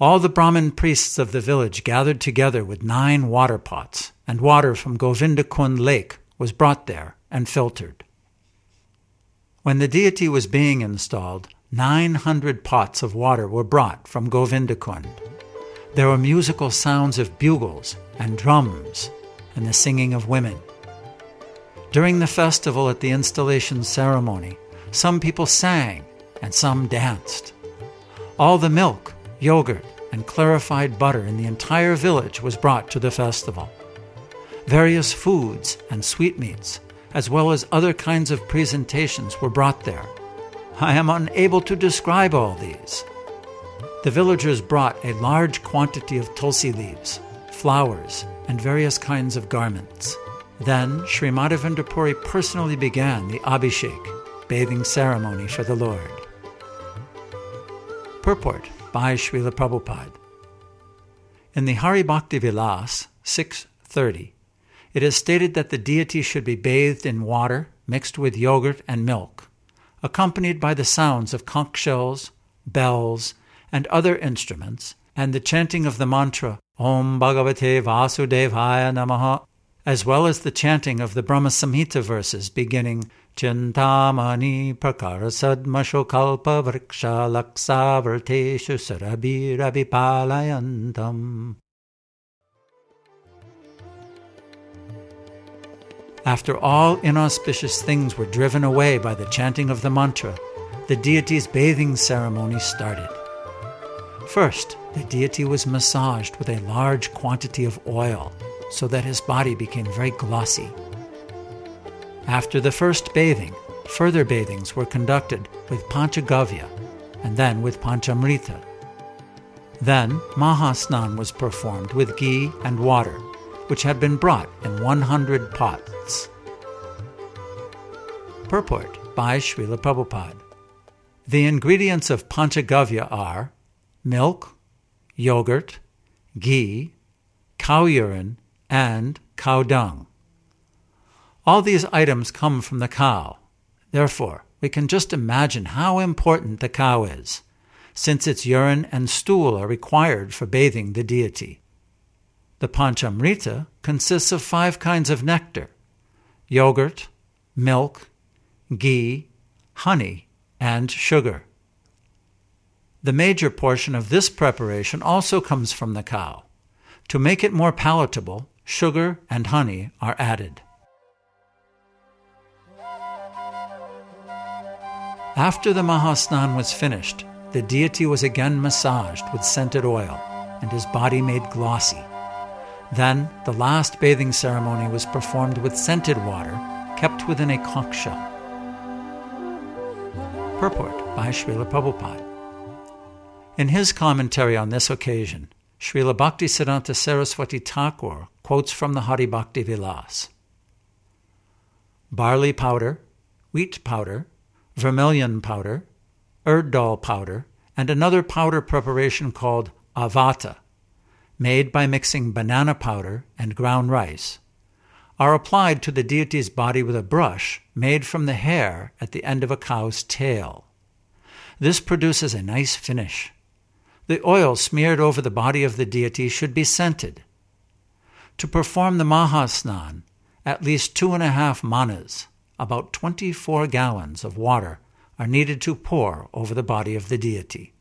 All the Brahmin priests of the village gathered together with nine water pots, and water from Govindakund Lake was brought there and filtered. When the deity was being installed, 900 pots of water were brought from Govindakund. There were musical sounds of bugles and drums and the singing of women. During the festival at the installation ceremony, some people sang and some danced. All the milk, yogurt, and clarified butter in the entire village was brought to the festival. Various foods and sweetmeats, as well as other kinds of presentations, were brought there. I am unable to describe all these. The villagers brought a large quantity of tulsi leaves, flowers, and various kinds of garments. Then Sri Madhavendra Puri personally began the Abhishek, bathing ceremony for the Lord. Purport by Srila Prabhupada. In the Hari Bhakti Vilas 630, it is stated that the deity should be bathed in water mixed with yogurt and milk, accompanied by the sounds of conch shells, bells, and other instruments, and the chanting of the mantra Om Bhagavate Vasudevaya Namaha, as well as the chanting of the Brahma Samhita verses beginning Chintamani prakara sadmashokalpa vriksha laksavarteshu sarabirabipalayantam. After all inauspicious things were driven away by the chanting of the mantra, the deity's bathing ceremony started. First, the deity was massaged with a large quantity of oil so that his body became very glossy. After the first bathing, further bathings were conducted with Panchagavya and then with Panchamrita. Then Mahasnan was performed with ghee and water, which had been brought in 100 pots. Purport by Srila Prabhupada. The ingredients of Panchagavya are milk, yogurt, ghee, cow urine, and cow dung. All these items come from the cow. Therefore, we can just imagine how important the cow is, since its urine and stool are required for bathing the deity. The Panchamrita consists of five kinds of nectar yogurt, milk, ghee, honey, and sugar. The major portion of this preparation also comes from the cow. To make it more palatable, sugar and honey are added. After the Mahasnan was finished, the deity was again massaged with scented oil, and his body made glossy. Then the last bathing ceremony was performed with scented water kept within a conch shell. Purport by Srila Prabhupada. In his commentary on this occasion, Srila Bhaktisiddhanta Saraswati Thakur quotes from the Hari Bhakti Vilas. Barley powder, wheat powder, vermilion powder, urd powder, and another powder preparation called avata, made by mixing banana powder and ground rice, are applied to the deity's body with a brush made from the hair at the end of a cow's tail. This produces a nice finish. The oil smeared over the body of the deity should be scented. To perform the Mahasnan, at least two and a half manas, about 24 gallons of water are needed to pour over the body of the deity.